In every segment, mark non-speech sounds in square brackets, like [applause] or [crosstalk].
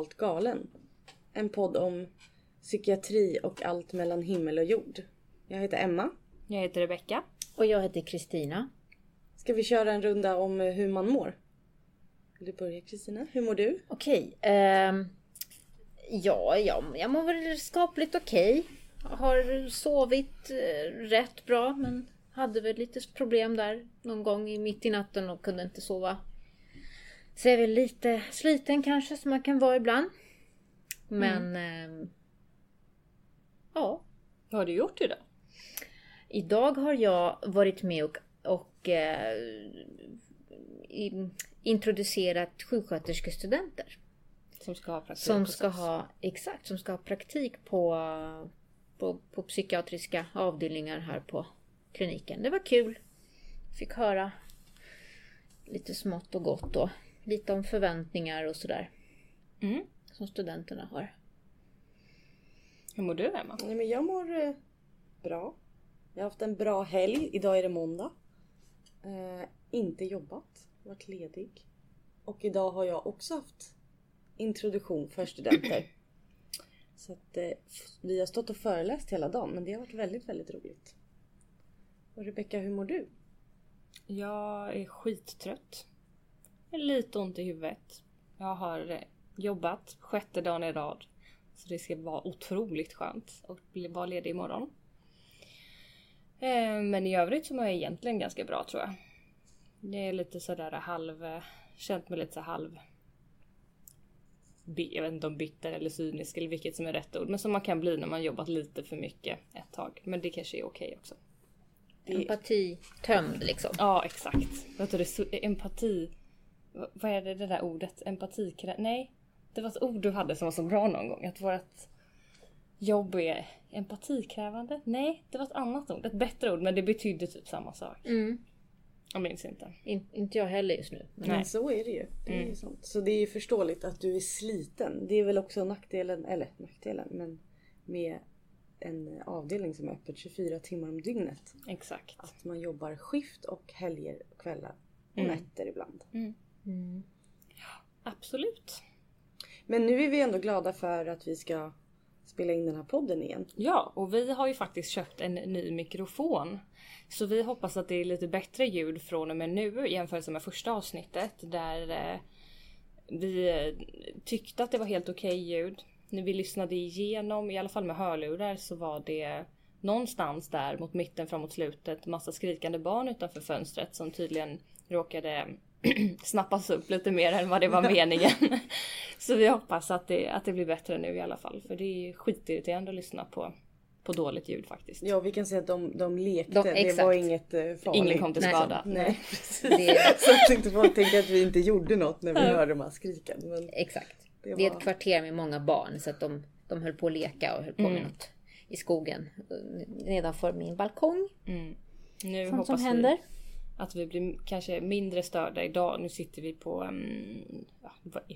Totalt galen. En podd om psykiatri och allt mellan himmel och jord. Jag heter Emma. Jag heter Rebecka. Och jag heter Kristina. Ska vi köra en runda om hur man mår? Vill du börja Kristina? Hur mår du? Okej. ehm, ja, jag, jag mår väl skapligt okej. Har sovit eh, rätt bra men hade väl lite problem där någon gång i mitt i natten och kunde inte sova. Så jag är väl lite sliten kanske som man kan vara ibland. Men ehm, ja, Vad har du gjort idag? Idag har jag varit med och, och eh, i, introducerat sjuksköterskestudenter. Som ska ha praktik Som ska ha, exakt, som ska ha praktik på, på, på psykiatriska avdelningar här på kliniken. Det var kul. Fick höra lite smått och gott och lite om förväntningar och sådär. Mm. Som studenterna har. Hur mår du Emma? Nej, men jag mår eh, bra. Jag har haft en bra helg. Idag är det måndag. Eh, inte jobbat. Varit ledig. Och idag har jag också haft introduktion för studenter. Så att eh, vi har stått och föreläst hela dagen men det har varit väldigt, väldigt roligt. Och Rebecka, hur mår du? Jag är skittrött. Lite ont i huvudet. Jag har eh, jobbat sjätte dagen i rad. Så det ska vara otroligt skönt att bli- vara ledig imorgon. Eh, Men i övrigt så mår jag egentligen ganska bra tror jag. Det är lite sådär halv... eh, Känt mig lite så halv... Jag vet inte om bitter eller cynisk eller vilket som är rätt ord. Men som man kan bli när man jobbat lite för mycket ett tag. Men det kanske är okej också. Empati tömd liksom. Ja, exakt. Vet du, empati... Vad är det, det där ordet? Empati... Nej. Det var ett ord du hade som var så bra någon gång. Att vårt jobb är empatikrävande. Nej, det var ett annat ord. Ett bättre ord, men det betydde typ samma sak. Mm. Jag minns inte. In, inte jag heller just nu. Nej. Men så är det ju. Det är ju sånt. Så det är ju förståeligt att du är sliten. Det är väl också nackdelen, eller nackdelen, men med en avdelning som är öppet 24 timmar om dygnet. Exakt. Att man jobbar skift och helger kvällar och nätter ibland. Mm. Absolut. Men nu är vi ändå glada för att vi ska spela in den här podden igen. Ja, och vi har ju faktiskt köpt en ny mikrofon. Så vi hoppas att det är lite bättre ljud från och med nu i jämförelse med första avsnittet där eh, vi eh, tyckte att det var helt okej ljud. När vi lyssnade igenom, i alla fall med hörlurar, så var det någonstans där mot mitten framåt slutet massa skrikande barn utanför fönstret som tydligen råkade [clears throat] snappas upp lite mer än vad det var [laughs] meningen. [laughs] Så vi hoppas att det, att det blir bättre nu i alla fall. För det är skitirriterande att lyssna på, på dåligt ljud faktiskt. Ja vi kan säga att de, de lekte. De- det var inget eh, farligt. Ingen kom till Nej. skada. Nej precis. Det- [laughs] Så att inte folk tänker att vi inte gjorde något när vi hörde de här skriken. Men Exakt. Det Det är var- ett kvarter med många barn så att de, de höll på att leka och höll på Mm. med något i skogen eh, nedanför min balkong. Mm. Nu Sånt hoppas som händer. vi att vi blir kanske mindre störda idag. Nu sitter vi på, um, ja,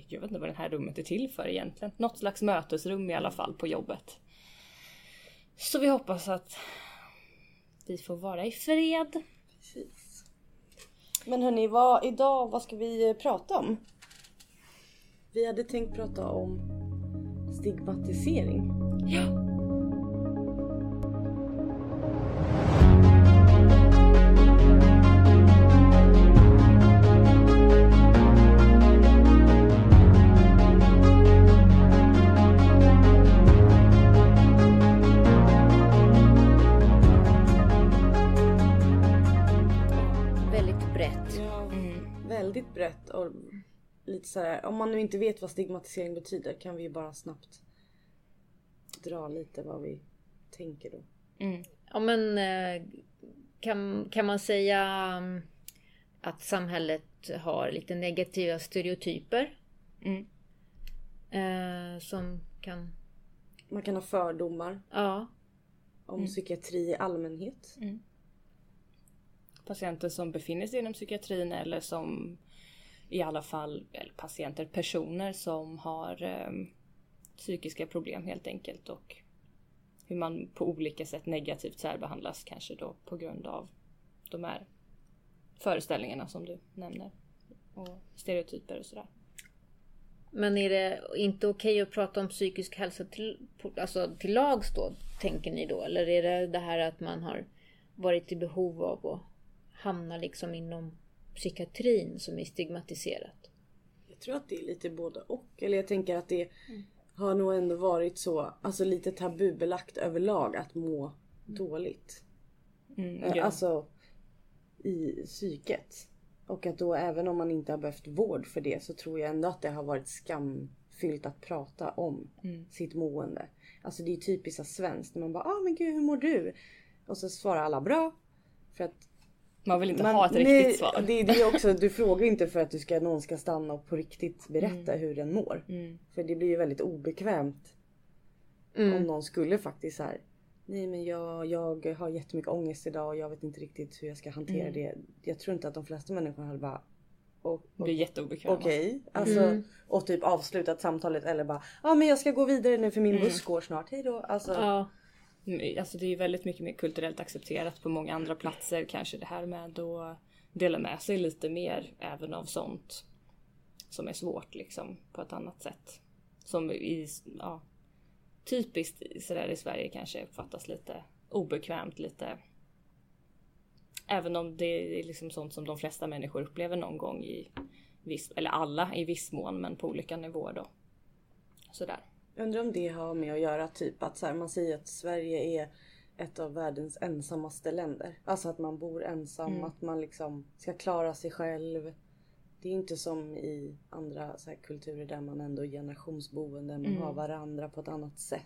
jag vet inte vad det här rummet är till för egentligen. Något slags mötesrum i alla fall på jobbet. Så vi hoppas att vi får vara i fred. Precis. Men hörni, vad, idag, vad ska vi eh, prata om? Vi hade tänkt prata om stigmatisering. Ja. Lite så här. Om man nu inte vet vad stigmatisering betyder kan vi ju bara snabbt dra lite vad vi tänker då. Mm. Ja men eh, kan, kan man säga mm, att samhället har lite negativa stereotyper? Mm. Eh, som kan, Man kan ha fördomar ja. om psykiatri i allmänhet. Patienter som befinner sig inom psykiatrin eller som i alla fall, eller patienter, personer som har eh, psykiska problem helt enkelt och hur man på olika sätt negativt särbehandlas kanske då på grund av de här föreställningarna som du nämner. Och stereotyper och sådär. Men är det inte okej att prata om psykisk hälsa till, alltså till lags då, tänker ni då? Eller är det det här att man har varit i behov av att hamna liksom inom psykiatrin som är stigmatiserat? Jag tror att det är lite både och. Eller jag tänker att det har nog ändå varit så, alltså lite tabubelagt överlag att må dåligt. Mm, Eh, ja. Alltså i psyket. Och att då även om man inte har behövt vård för det så tror jag ändå att det har varit skamfyllt att prata om Mm. sitt mående. Alltså det är typiskt svenskt när man bara ah men gud hur mår du? Och så svarar alla bra. För att Man vill inte man, ha ett nej, riktigt svar. Det, det är också, du frågar inte för att du ska, någon ska stanna och på riktigt berätta hur den mår. Mm. För det blir ju väldigt obekvämt Mm. om någon skulle faktiskt så här. Nej men jag, jag har jättemycket ångest idag och jag vet inte riktigt hur jag ska hantera Mm. det. Jag tror inte att de flesta människor hade bara "O- Det blir jätteobekvämt. Okej, alltså Mm. och typ avslutat samtalet eller bara ja men jag ska gå vidare nu för min Mm. buss går snart. Hej då. Alltså, Ja. Mm, alltså det är väldigt mycket mer kulturellt accepterat på många andra platser. Kanske det här med att dela med sig lite mer även av sånt som är svårt liksom på ett annat sätt. Som i, ja, typiskt sådär i Sverige kanske uppfattas lite obekvämt lite. Även om det är liksom sånt som de flesta människor upplever någon gång i viss, eller alla i viss mån men på olika nivåer då. Sådär. Undrar om det har med att göra typ att så här, man säger att Sverige är ett av världens ensammaste länder. Alltså att man bor ensam, Mm. att man liksom ska klara sig själv. Det är inte som i andra så här, kulturer där man ändå är generationsboende, man Mm. har varandra på ett annat sätt.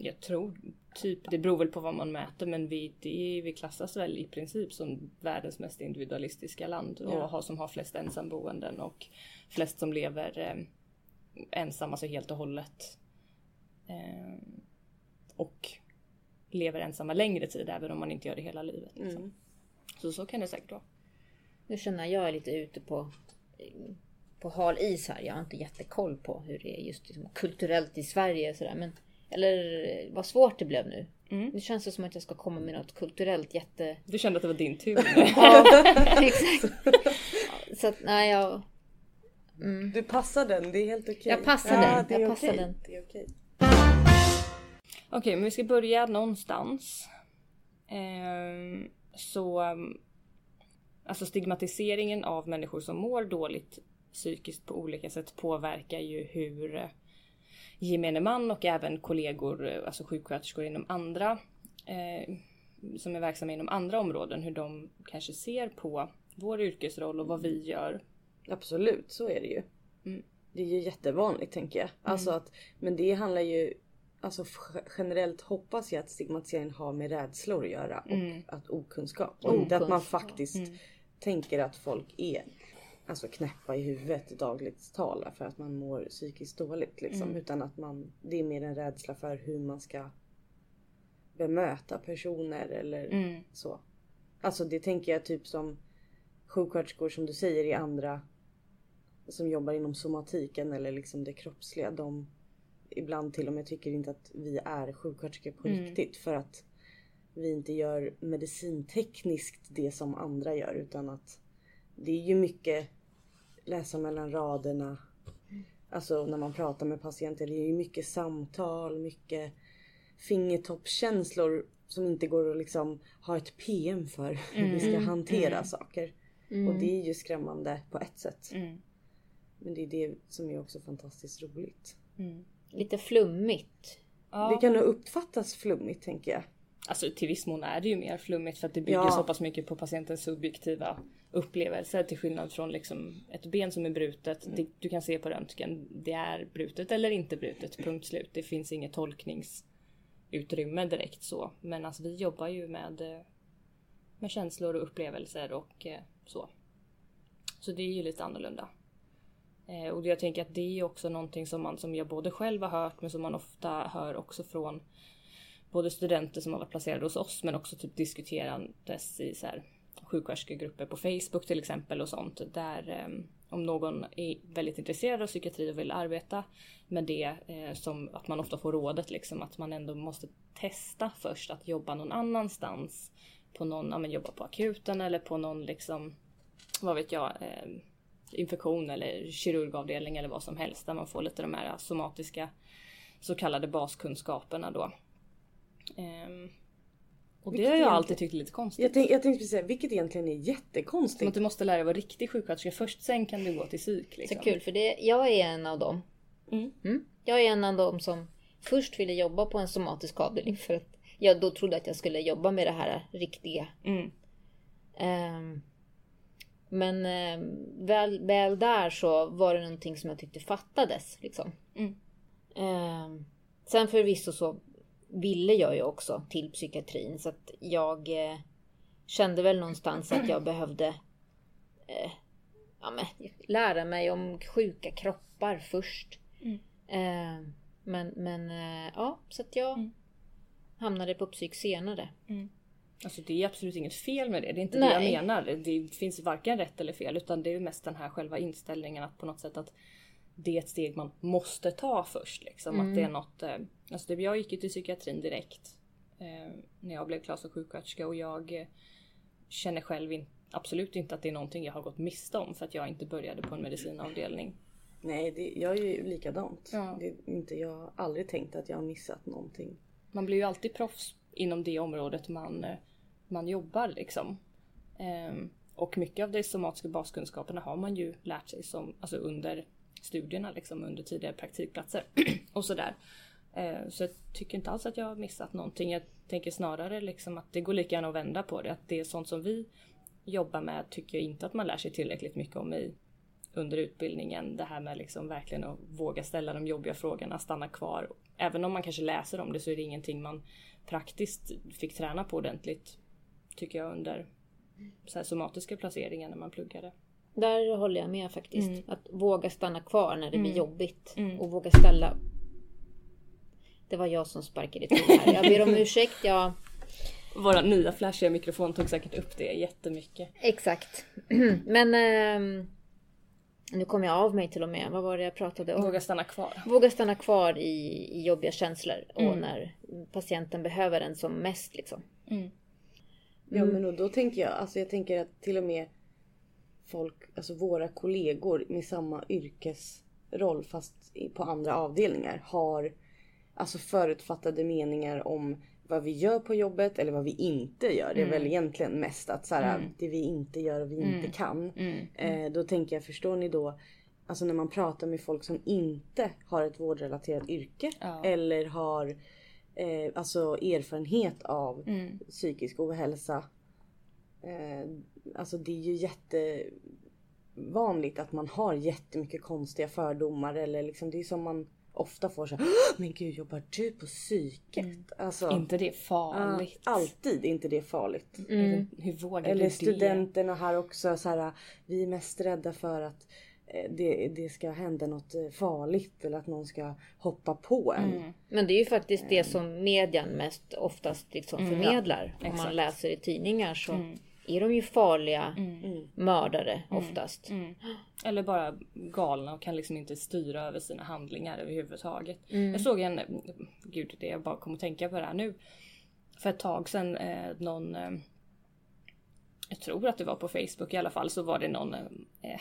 Jag tror typ, det beror väl på vad man mäter men vi, det, vi klassas väl i princip som världens mest individualistiska land och Ja. har, som har flest ensamboenden och flest som lever eh, ensamma, alltså helt och hållet. Eh, och lever ensamma längre tid även om man inte gör det hela livet. Liksom. Mm. Så så kan det säkert vara. Nu känner jag jag är lite ute på, på hal is här. Jag har inte jättekoll på hur det är just liksom, kulturellt i Sverige. och Sådär. Men, eller vad svårt det blev nu. Mm. Nu känns det som att jag ska komma med något kulturellt jätte... Du kände att det var din tur. [laughs] Ja, [laughs] exakt. Så att nej, jag... Mm. Du passar den, det är helt okej. Jag passar ja, den, Det är jag passar okej. den. Det är okej. Okej, men vi ska börja någonstans. Ehm, så... um, Alltså stigmatiseringen av människor som mår dåligt psykiskt på olika sätt påverkar ju hur eh, gemene man och även kollegor, eh, alltså sjuksköterskor inom andra eh, som är verksamma inom andra områden, hur de kanske ser på vår yrkesroll och vad vi gör. Absolut, så är det ju. Mm. Det är ju jättevanligt tänker jag. Alltså att, men det handlar ju Alltså generellt hoppas jag att stigmatisering har med rädslor att göra och Mm. att okunskap. Och inte att man faktiskt Mm. tänker att folk är alltså knäppa i huvudet dagligt tala för att man mår psykiskt dåligt liksom. Mm. Utan att man, det är mer en rädsla för hur man ska bemöta personer eller Mm. så. Alltså det tänker jag typ som sjuksköterskor som du säger i andra som jobbar inom somatiken eller liksom det kroppsliga. De ibland till och med tycker inte att vi är sjuksköterskor på Mm. riktigt för att vi inte gör medicintekniskt det som andra gör utan att det är ju mycket läsa mellan raderna. Alltså när man pratar med patienter. Det är ju mycket samtal, mycket fingertoppskänslor som inte går att liksom ha ett PM för hur vi ska Mm, hantera mm. saker. Mm. Och det är ju skrämmande på ett sätt. Mm. Men det är det som är också fantastiskt roligt. Lite flummigt. Ja. Det kan nog uppfattas flummigt tänker jag. Alltså till viss mån är det ju mer flummigt för att det bygger Ja. så pass mycket på patientens subjektiva upplevelser till skillnad från liksom ett ben som är brutet. Mm. Det, du kan se på röntgen, det är brutet eller inte brutet, punkt slut. Det finns inget tolkningsutrymme direkt så. Men alltså vi jobbar ju med, eh, med känslor och upplevelser och eh, så. Så det är ju lite annorlunda. Eh, och jag tänker att det är också någonting som man som jag både själv har hört men som man ofta hör också från både studenter som har varit placerade hos oss men också typ diskuterandes i så här sjuksköterskegrupper på Facebook till exempel och sånt. Där eh, om någon är väldigt intresserad av psykiatri och vill arbeta med det eh, som att man ofta får rådet liksom att man ändå måste testa först att jobba någon annanstans. På någon, ja men jobba på akuten eller på någon liksom, vad vet jag, eh, infektion eller kirurgavdelning eller vad som helst där man får lite de här somatiska så kallade baskunskaperna då. Ehm, och det Vilket har jag alltid tyckt är lite konstigt. Jag, tänk, jag tänkte precis säga, vilket egentligen är Som jättekonstigt. att du måste lära dig vara riktig sjuksköterska först, sen kan du gå till psyk. Så Liksom. kul för det, jag är en av dem. Mm. Mm. Jag är en av dem som först ville jobba på en somatisk avdelning för att jag då trodde att jag skulle jobba med det här riktiga. Mm. Ehm, men ehm, väl, väl där så var det någonting som jag tyckte fattades. Liksom. Mm. Ehm, sen förvisso så ville jag ju också till psykiatrin så att jag eh, kände väl någonstans att jag behövde eh, ja, men, lära mig om sjuka kroppar först. Mm. Ehm, men men eh, ja, så att jag Mm. hamnade på psyk senare. Alltså det är absolut inget fel med det. Det är inte Nej. det jag menar. Det finns varken rätt eller fel utan det är ju mest den här själva inställningen att på något sätt att det är ett steg man måste ta först. Liksom. Att det är något, eh, alltså jag gick ju till psykiatrin direkt eh, när jag blev klar som sjuksköterska och jag eh, känner själv in, absolut inte att det är någonting jag har gått miste om för att jag inte började på en medicinavdelning. Nej, det, jag är ju likadant. Ja. Det inte, jag har aldrig tänkt att jag har missat någonting. Man blir ju alltid proffs inom det området man, eh, man jobbar liksom. Ehm, och mycket av de somatiska baskunskaperna har man ju lärt sig som, alltså under studierna, liksom under tidigare praktikplatser [clears throat] och sådär. Eh, så jag tycker inte alls att jag har missat någonting. Jag tänker snarare liksom att det går lika gärna att vända på det. Att det är sånt som vi jobbar med tycker jag inte att man lär sig tillräckligt mycket om i under utbildningen. Det här med liksom verkligen att våga ställa de jobbiga frågorna, stanna kvar. Även om man kanske läser om det så är det ingenting man praktiskt fick träna på ordentligt. Tycker jag under så somatiska placeringar när man pluggade. Där håller jag med faktiskt. Mm. Att våga stanna kvar när det blir Mm. jobbigt. Mm. Och våga ställa... Det var jag som sparkade till här. Jag ber om [laughs] ursäkt. Jag... Våra nya flashiga mikrofon tog säkert upp det jättemycket. Exakt. [clears throat] Men... ehm, nu kom jag av mig till och med. Vad var det jag pratade om? Våga stanna kvar. Våga stanna kvar i, i jobbiga känslor. Och Mm. när patienten behöver en som mest liksom. Mm. Ja men och då tänker jag, alltså jag tänker att till och med folk, alltså våra kollegor med samma yrkesroll fast på andra avdelningar har alltså förutfattade meningar om vad vi gör på jobbet eller vad vi inte gör. Det är väl egentligen mest att så här, det vi inte gör och vi inte kan. Mm. Eh, då tänker jag, förstår ni då Alltså när man pratar med folk som inte har ett vårdrelaterat yrke Ja. eller har eh, alltså erfarenhet av Mm. psykisk ohälsa. Eh, alltså det är ju jättevanligt att man har jättemycket konstiga fördomar eller liksom det är som man ofta får så här, "Åh, men gud jobbar du på psyket? Alltså, Inte det farligt. ja, alltid inte det farligt. Hur, hur vågar Eller du studenterna här också så här, vi är mest rädda för att det, det ska hända något eh, farligt eller att någon ska hoppa på en. Mm. Men det är ju faktiskt det som median mest oftast liksom förmedlar. Om man läser i tidningar så är de ju farliga Mm. mördare oftast. det? Mm. Eller bara galna och kan liksom inte styra över sina handlingar överhuvudtaget. Jag såg en, gud det jag bara kom att tänka på det här nu. För ett tag sedan eh, någon eh, jag tror att det var på Facebook i alla fall så var det någon eh,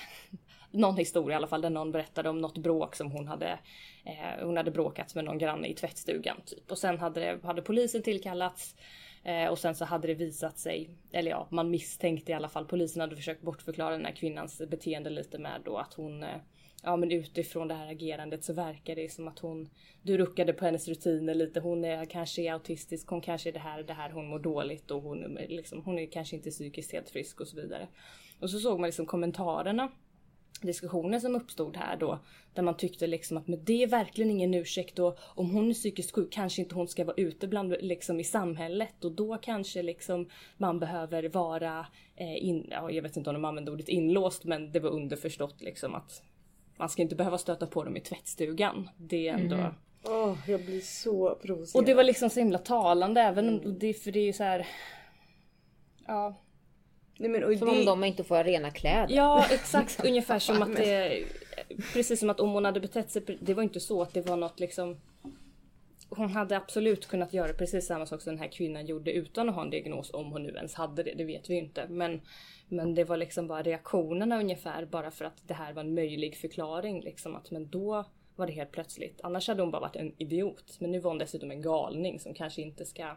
någon historia i alla fall där någon berättade om något bråk som hon hade eh, hon hade bråkat med någon granne i tvättstugan typ och sen hade, det, hade polisen tillkallats eh, och sen så hade det visat sig eller ja man misstänkte i alla fall polisen hade försökt bortförklara den här kvinnans beteende lite med då att hon eh, Ja men utifrån det här agerandet så verkar det som att hon Du ruckade på hennes rutiner lite. Hon är kanske är autistisk. Hon kanske är det här det här. Hon mår dåligt och hon liksom Hon är kanske inte psykiskt helt frisk och så vidare. Och så såg man liksom kommentarerna diskussioner som uppstod här då. Där man tyckte liksom att men det är verkligen ingen ursäkt och om hon är psykiskt sjuk kanske inte hon ska vara ute bland liksom i samhället och då kanske liksom man behöver vara eh, in, ja, jag vet inte om de använde ordet inlåst men det var underförstått liksom att man ska inte behöva stöta på dem i tvättstugan. Det är ändå Åh, jag blir så provocerad. och det var liksom så himla talande även om det, för det är ju så här. Ja, Nej, men, Som det, om de inte får rena kläder. Ja [laughs] exakt ungefär som att [laughs] det... Precis som att om hon hade betett sig... Det var inte så att det var något liksom... hon hade absolut kunnat göra precis samma sak som den här kvinnan gjorde utan att ha en diagnos om hon nu ens hade det. Det vet vi ju inte. Men, men det var liksom bara reaktionerna ungefär bara för att det här var en möjlig förklaring. Liksom att men då var det helt plötsligt. Annars hade hon bara varit en idiot. Men nu var hon dessutom en galning som kanske inte ska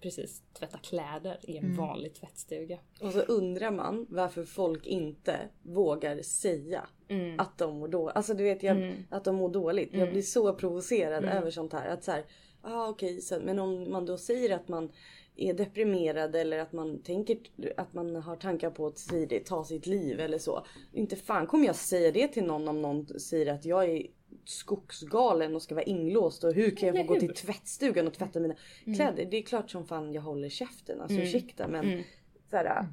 precis tvätta kläder i en Mm. vanlig tvättstuga. Och så undrar man varför folk inte vågar säga Mm. att de mår dåligt. Alltså du vet jag, att de mår dåligt. Jag blir så provocerad Mm. över sånt här. Att så här, ah, okej, så, men om man då säger att man är deprimerad eller att man tänker att man har tankar på att ta sitt liv eller så. Inte fan kommer jag säga det till någon om någon säger att jag är skogsgalen och ska vara inlåst och hur kan jag få gå till [laughs] tvättstugan och tvätta mina kläder. Det är klart som fan jag håller käften. Alltså ursäkta men så här,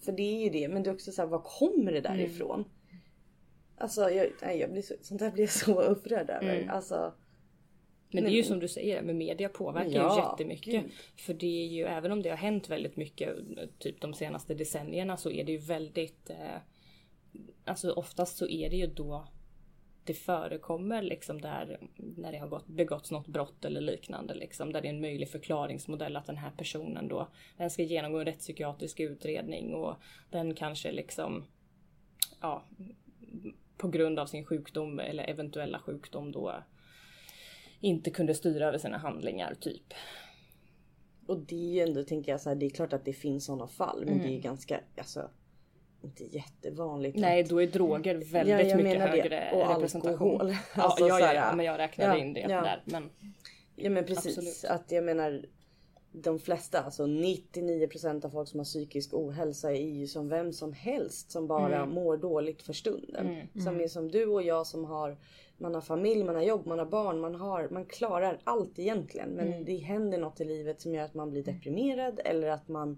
för det är ju det. Men det är också så här, var kommer det där ifrån? Alltså jag, nej, jag blir så, sånt där blir jag så upprörd över. Alltså, Men det är ju som du säger, med media påverkar Ja, ju jättemycket. gud. För det är ju, även om det har hänt väldigt mycket, typ de senaste decennierna, så är det ju väldigt... Eh, alltså oftast så är det ju då det förekommer liksom där när det har gått, begåtts något brott eller liknande liksom där det är en möjlig förklaringsmodell att den här personen då den ska genomgå en rättspsykiatrisk utredning och den kanske liksom ja på grund av sin sjukdom eller eventuella sjukdom då inte kunde styra över sina handlingar typ. och det är ju ändå tänker jag så här, det är klart att det finns sådana fall. Men det är ju ganska, alltså inte jättevanligt. Mm. Nej då är droger väldigt Ja, jag mycket menar det. högre Och representation. alkohol. [laughs] Alltså, ja, så ja, men jag räknade ja, in det ja. där. Men Ja men precis. Absolut. Att jag menar de flesta, alltså 99% av folk som har psykisk ohälsa är ju som vem som helst som bara Mm. mår dåligt för stunden. Som är som du och jag som har, man har familj, man har jobb, man har barn, man, har, man klarar allt egentligen. Men Mm. det händer något i livet som gör att man blir deprimerad eller att man eh,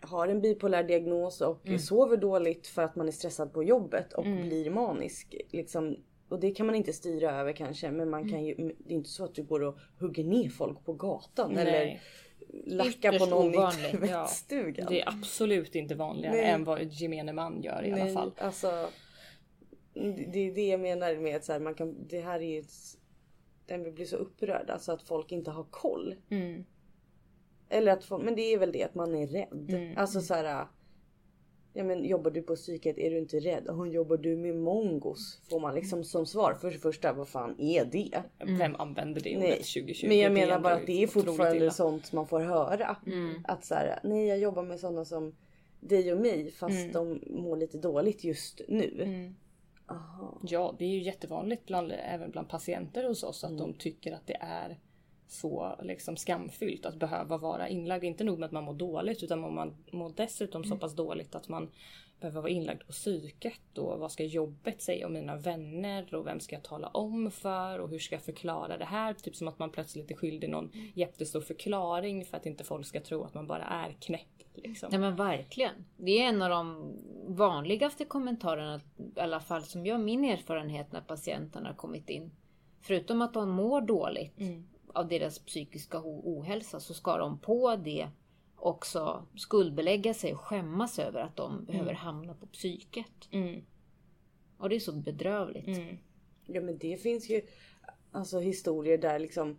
har en bipolär diagnos och Mm. sover dåligt för att man är stressad på jobbet och blir manisk. Liksom, och det kan man inte styra över kanske men man kan ju, det är inte så att du går och hugger ner folk på gatan Nej. eller lackar på någon i ovanligt, ja. tvättstugan. det är absolut inte vanligare Nej. än vad gemene man gör i alla Nej, fall. Alltså, det det är det jag menar med att så här, man kan, det här är ju ett, den blir så upprörd alltså att folk inte har koll. Mm. Eller att få, men det är väl det att man är rädd. Mm. Alltså så här. Ja men jobbar du på psyket är du inte rädd? Hon jobbar du med mongos? Får man liksom som svar. För det första vad fan är det? Vem använder det ordet Nej, 2020? men jag menar bara att det är fortfarande sånt man får höra. Att så här, nej jag jobbar med sådana som dig och mig fast de mår lite dåligt just nu. Mm. Aha. Ja, det är ju jättevanligt bland, även bland patienter hos oss att Mm. de tycker att det är så liksom skamfyllt att behöva vara inlagd. Inte nog med att man mår dåligt utan man mår- dessutom så pass dåligt att man behöver vara inlagd på psyket och vad ska jobbet säga om mina vänner och vem ska jag tala om för och hur ska jag förklara det här? Typ som att man plötsligt är skyldig någon jättestor förklaring för att inte folk ska tro att man bara är knäpp. Liksom. Ja men verkligen. Det är en av de vanligaste kommentarerna, i alla fall som jag min erfarenhet när patienterna har kommit in. Förutom att de mår dåligt Mm. Av deras psykiska ohälsa så ska de på det också skuldbelägga sig och skämmas över att de behöver hamna på psyket. Mm. Och det är så bedrövligt. Mm. Ja men det finns ju alltså historier där liksom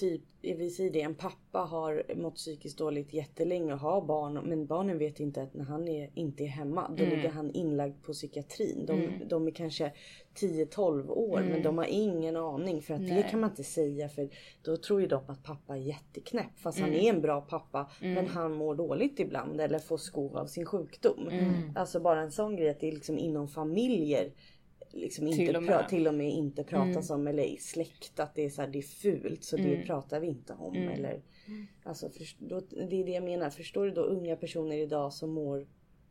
typ, vi säger det, en pappa har mått psykiskt dåligt jättelänge och har barn men barnen vet inte att när han är, inte är hemma då ligger han inlagd på psykiatrin. De, de är kanske 10-12 år men de har ingen aning för att det Nej. kan man inte säga för då tror ju de att pappa är jätteknäpp fast han är en bra pappa men han mår dåligt ibland eller får skov av sin sjukdom. Alltså bara en sån grej att det är liksom inom familjer liksom inte Till och med. pra- till och med inte pratas om eller i släkt att det är så här, det är fult så det pratar vi inte om. Eller, alltså, för, då, det är det jag menar. Förstår du då unga personer idag som mår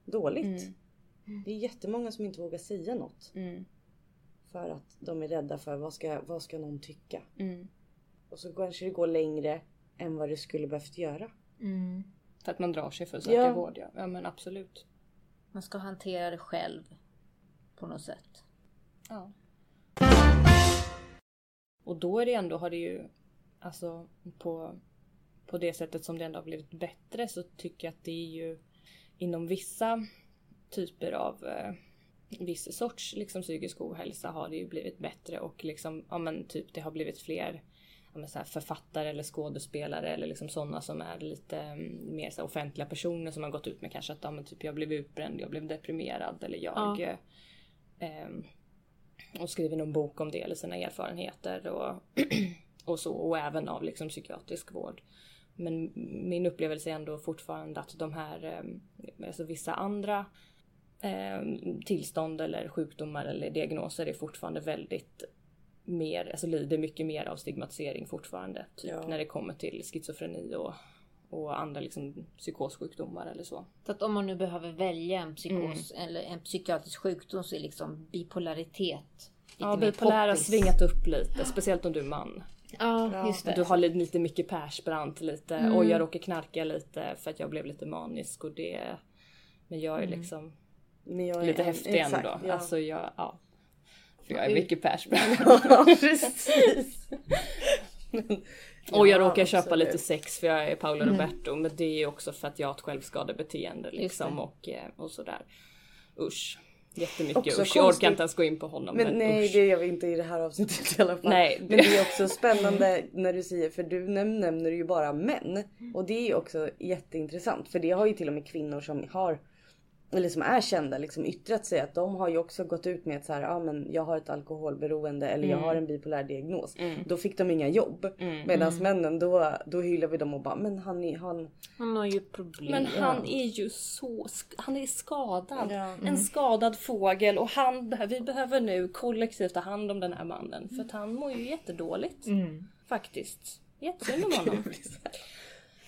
dåligt? Det är jättemånga som inte vågar säga något. Mm. För att de är rädda för vad ska, vad ska någon tycka? Mm. Och så kanske det går längre än vad det skulle behövt göra. Mm. För att man drar sig för att söka Ja. vård ja. Ja men absolut. Man ska hantera det själv. På något sätt. Ja. Och då är det ändå, har det ju, alltså på, på det sättet som det ändå har blivit bättre så tycker jag att det är ju inom vissa typer av eh, viss sorts liksom psykisk ohälsa har det ju blivit bättre och liksom, ja men typ det har blivit fler ja, men så här författare eller skådespelare eller liksom sådana som är lite mm, mer så här offentliga personer som har gått ut med kanske att ja, men typ jag blev utbränd, jag blev deprimerad eller jag Ja. ehm, och skriver någon bok om det eller sina erfarenheter och, [clears throat] och så och även av liksom psykiatrisk vård. Men min upplevelse är ändå fortfarande att de här, ehm, alltså vissa andra ehm, tillstånd eller sjukdomar eller diagnoser är fortfarande väldigt mer, alltså lider mycket mer av stigmatisering fortfarande. Typ Ja. när det kommer till schizofreni och, och andra liksom psykossjukdomar eller så. Så att om man nu behöver välja en psykos Mm. eller en psykiatrisk sjukdom så är liksom bipolaritet lite Ja, mer bipolär har svingat upp lite, speciellt om du är man. Ja, just det. Du har lite, lite mycket Persbrandt, lite Mm. oj jag råkar knarka lite för att jag blev lite manisk och det Men jag är Mm. liksom Men jag är lite en- häftig exakt, ändå. Ja. Alltså jag, ja. För jag är Mm. mycket Persbrandt. [laughs] ja precis. [laughs] Och jag Ja, råkar köpa absolut. lite sex för jag är Paolo Roberto. Men det är också för att jag har ett självskadebeteende liksom och, eh, och sådär. Usch. Jättemycket Också usch. Jag orkar inte ens gå in på honom. Men Men, nej usch. det gör vi inte i det här avsnittet i alla fall. Nej. Men det är också spännande när du säger för du näm- nämner ju bara män. Och det är ju också jätteintressant för det har ju till och med kvinnor som har eller som är kända liksom yttrat sig att de har ju också gått ut med att så här, ja men jag har ett alkoholberoende eller jag har en bipolär diagnos. Då fick de inga jobb. Medan männen då, då hyllar vi dem och bara men han, är- han Han har ju problem. Men han är ju så, han är skadad. Ja. En skadad fågel och han, vi behöver nu kollektivt ta hand om den här mannen. För att han mår ju jättedåligt. Mm. Faktiskt. Jättesynd om honom. [laughs]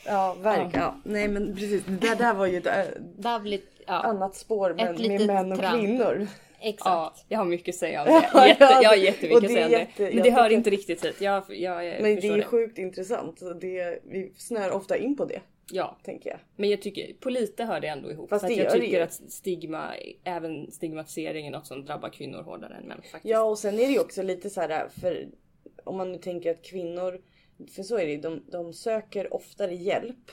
Ja verkligen. Ja. Nej men precis det där, där var ju ett äh, Där blir, ja, annat spår med, med män och tramp. kvinnor. exakt. Ja, jag har mycket att säga om [laughs] det. Jätte, ja, jag har jättemycket det att säga om är det. jätte- Men det hör tycker- inte riktigt hit. Jag, jag, jag Men det är det. sjukt intressant. Det, vi snör ofta in på det Ja, tänker jag. men jag tycker på lite hör det ändå ihop. Fast för det att jag det tycker ju. att stigma, även stigmatisering är något som drabbar kvinnor hårdare än män faktiskt. Ja och sen är det ju också lite så här för om man nu tänker att kvinnor för så är det de, de söker oftare hjälp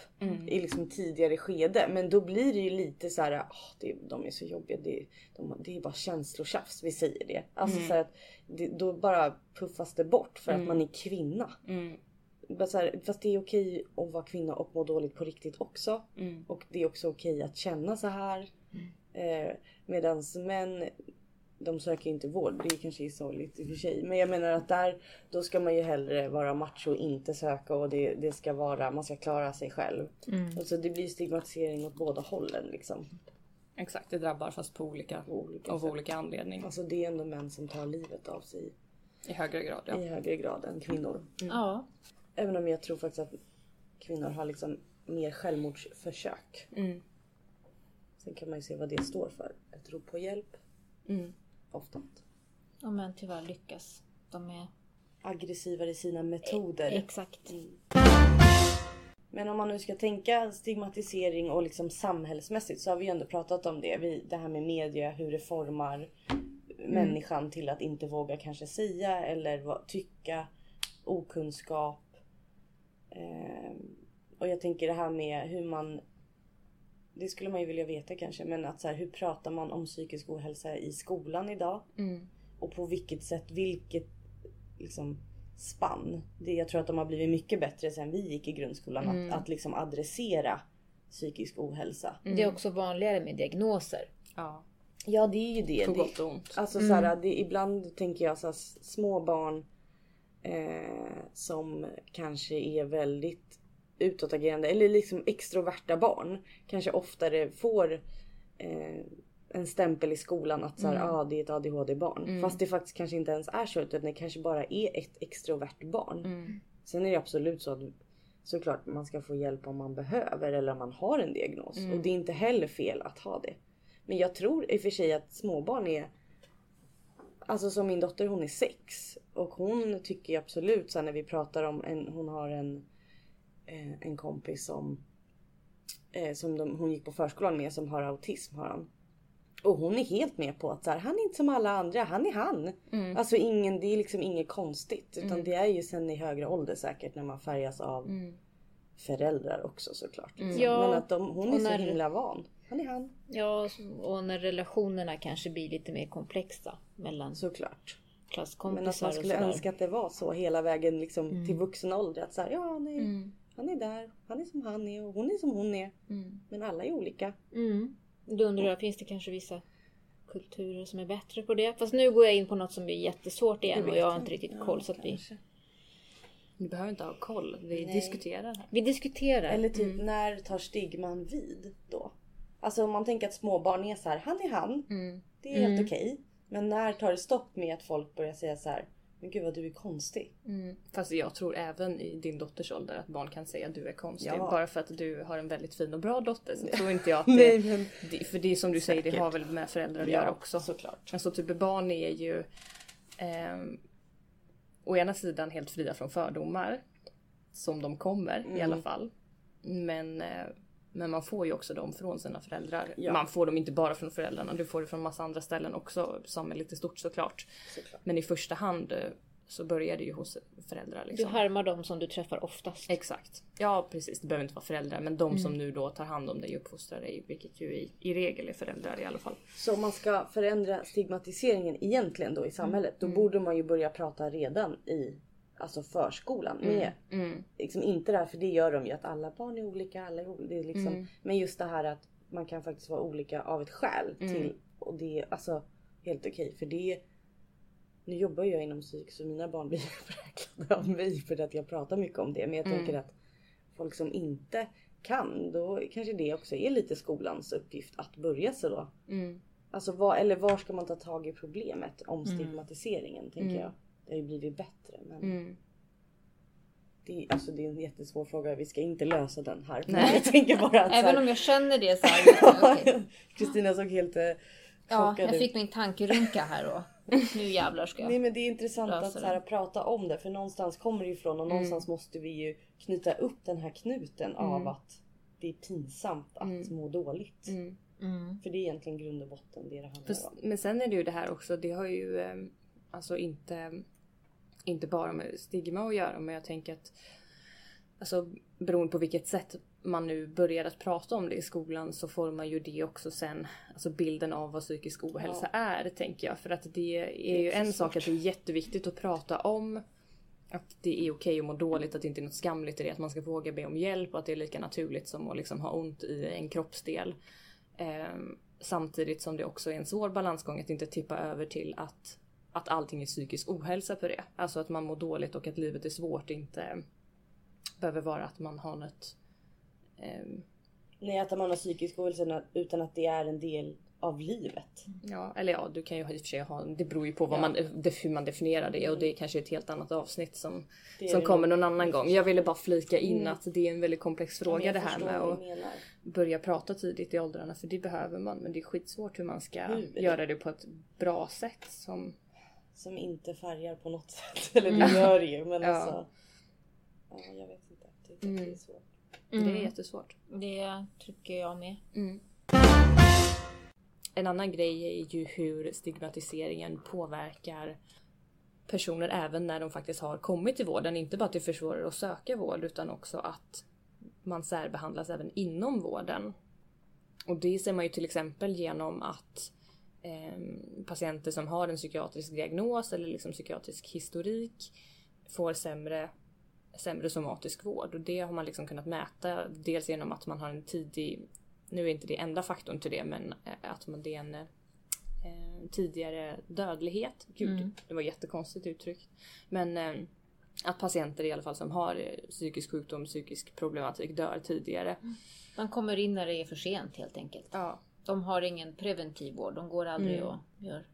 i liksom tidigare skede. Men då blir det ju lite så här, "Ah, det, de är så jobbiga, det, de, det är bara känslotjafs, vi säger det. Alltså så här att det, då bara puffas det bort för att man är kvinna. Mm, så här, fast det är okej att vara kvinna och må dåligt på riktigt också. mm, Och det är också okej att känna så här. Eh, medans män, de söker inte vård. Det kanske är sorgligt i och för sig. Men jag menar att där, då ska man ju hellre vara macho och inte söka och det, det ska vara, man ska klara sig själv. Och så det blir stigmatisering åt båda hållen liksom. Exakt, det drabbar fast på olika, På olika av sätt. olika anledning. Alltså det är ändå män som tar livet av sig I högre grad ja. i högre grad än kvinnor. Ja. Även om jag tror faktiskt att kvinnor har liksom mer självmordsförsök. Mm. Sen kan man ju se vad det står för. Ett rop på hjälp. Mm. Ofta. ja, men tyvärr lyckas. De är... Aggressivare i sina metoder. Exakt. Men om man nu ska tänka stigmatisering och liksom samhällsmässigt så har vi ju ändå pratat om det. Vi, det här med media, hur det formar människan till att inte våga kanske säga eller vad, tycka. Okunskap. Ehm, och jag tänker det här med hur man det skulle man ju vilja veta kanske, men att så här, hur pratar man om psykisk ohälsa i skolan idag? Mm. Och på vilket sätt, vilket liksom spann. Det, jag tror att de har blivit mycket bättre sen vi gick i grundskolan att, att liksom adressera psykisk ohälsa. Det är också vanligare med diagnoser. Ja, Ja det är ju det. på gott och ont. Alltså så här, det, ibland tänker jag så här, s- små barn eh, som kanske är väldigt utåtagerande eller liksom extroverta barn kanske oftare får eh, en stämpel i skolan att så här, ah, det är ett ADHD-barn. Fast det faktiskt kanske inte ens är så utan det kanske bara är ett extrovert barn. Mm. Sen är det absolut så att såklart man ska få hjälp om man behöver eller om man har en diagnos. Och det är inte heller fel att ha det. Men jag tror i och för sig att småbarn är Alltså som min dotter hon är sex och hon tycker ju absolut så här, när vi pratar om en, hon har en, en kompis som, eh, som de, hon gick på förskolan med som har autism har han. Och hon är helt med på att så här, han är inte som alla andra, han är han. Alltså ingen, det är liksom inget konstigt utan det är ju sen i högre ålder säkert när man färgas av föräldrar också såklart. Liksom. Ja, Men att de, hon är och så när- himla van. Han är han. Ja, och när relationerna kanske blir lite mer komplexa mellan Såklart. klasskompisar Men att man skulle önska att det var så hela vägen liksom Mm. till vuxen ålder. Att säga, ja han är, Mm. Han är där, han är som han är och hon är som hon är. Mm. Men alla är olika. Mm. Då undrar jag, finns det kanske vissa kulturer som är bättre på det? Fast nu går jag in på något som är jättesvårt igen och jag har inte riktigt koll så att vi, Du behöver inte ha koll. Vi Nej. diskuterar här. vi diskuterar. Eller typ när tar stigman vid då? Alltså om man tänker att småbarn är så här, han är han. Mm. Det är helt okej. Men när tar det stopp med att folk börjar säga så här, men gud vad du är konstig. Mm. Fast jag tror även i din dotters ålder att barn kan säga att du är konstig. Ja. Bara för att du har en väldigt fin och bra dotter så [laughs] tror inte jag att Nej, det... men- det för det är som du säger, det har väl med föräldrar att göra också. såklart. Alltså typ barn är ju ehm, å ena sidan helt fria från fördomar. Som de kommer i Mm. alla fall. Men, eh, men man får ju också dem från sina föräldrar. Ja. Man får dem inte bara från föräldrarna, du får det från massa andra ställen också. Samhället i stort såklart. såklart. Men i första hand eh, så börjar det ju hos föräldrar. Du Liksom. härmar dem som du träffar oftast. Exakt. Ja precis, det behöver inte vara föräldrar men de som nu då tar hand om dig och uppfostrar dig, vilket ju i, i regel är föräldrar i alla fall. Så om man ska förändra stigmatiseringen egentligen då i samhället. Då borde man ju börja prata redan i alltså förskolan. Med, Mm. liksom inte det här, för det gör de ju att alla barn är olika. Alla är olika det är liksom, Mm. Men just det här att man kan faktiskt vara olika av ett skäl Mm. till. Och det är alltså helt okej. För det nu jobbar jag inom psyk så mina barn blir [laughs] präglade av mig för att jag pratar mycket om det. Men jag Mm. tänker att folk som inte kan, då kanske det också är lite skolans uppgift att börja så då. Mm. Alltså var, eller var ska man ta tag i problemet om stigmatiseringen tänker Mm. jag. Det har ju blivit bättre men Mm. det, är, alltså, det är en jättesvår fråga. Vi ska inte lösa den här. Nej. Jag tänker bara att Även här- om jag känner det så här. [laughs] Kristina såg helt eh, Ja, jag fick min tankerynka här och nu jävlar ska Nej jag. men det är intressant att så här, prata om det för någonstans kommer det ifrån och Mm. någonstans måste vi ju knyta upp den här knuten av att det är pinsamt att Mm. må dåligt. Mm. Mm. För det är egentligen grund och botten det det handlar Fast, om. men sen är det ju det här också, det har ju eh, alltså inte, inte bara med stigma att göra men jag tänker att Alltså beroende på vilket sätt man nu börjar att prata om det i skolan så får man ju det också sen, alltså bilden av vad psykisk ohälsa är tänker jag. För att det är ju också en sak att det är jätteviktigt att prata om att det är okej att må dåligt, att det inte är något skamligt i det, att man ska våga be om hjälp och att det är lika naturligt som att liksom ha ont i en kroppsdel. Ehm, samtidigt som det också är en svår balansgång att inte tippa över till att, att allting är psykisk ohälsa på det. Alltså att man mår dåligt och att livet är svårt inte behöver vara att man har något... ehm, Nej att man har psykisk ohälsa utan att det är en del av livet. ja, eller ja, du kan ju i och för sig ha... Det beror ju på vad Ja. man, hur man definierar det och det är kanske ett helt annat avsnitt som, som kommer någon annan gång. Jag ville bara flika in Mm. att det är en väldigt komplex fråga det här med att börja prata tidigt i åldrarna för det behöver man men det är skitsvårt hur man ska Hur? göra det på ett bra sätt som... Som inte färgar på något [laughs] sätt. Eller det gör det ju men Ja. alltså. Ja jag vet inte. Jag tycker att det är Mm. svårt. Det är Mm. jättesvårt. Det tycker jag med. Mm. En annan grej är ju hur stigmatiseringen påverkar personer även när de faktiskt har kommit till vården. Inte bara att det försvårar att söka vård utan också att man särbehandlas även inom vården. Och det ser man ju till exempel genom att eh, patienter som har en psykiatrisk diagnos eller liksom psykiatrisk historik får sämre, sämre somatisk vård. Och det har man liksom kunnat mäta dels genom att man har en tidig, nu är inte det enda faktorn till det, men eh, att man, det är en eh, tidigare dödlighet. Gud, Mm. det var jättekonstigt uttryckt. Men eh, att patienter i alla fall som har eh, psykisk sjukdom, psykisk problematik dör tidigare. Man kommer in när det är för sent helt enkelt. Ja. De har ingen preventiv vård. De går aldrig Mm. och gör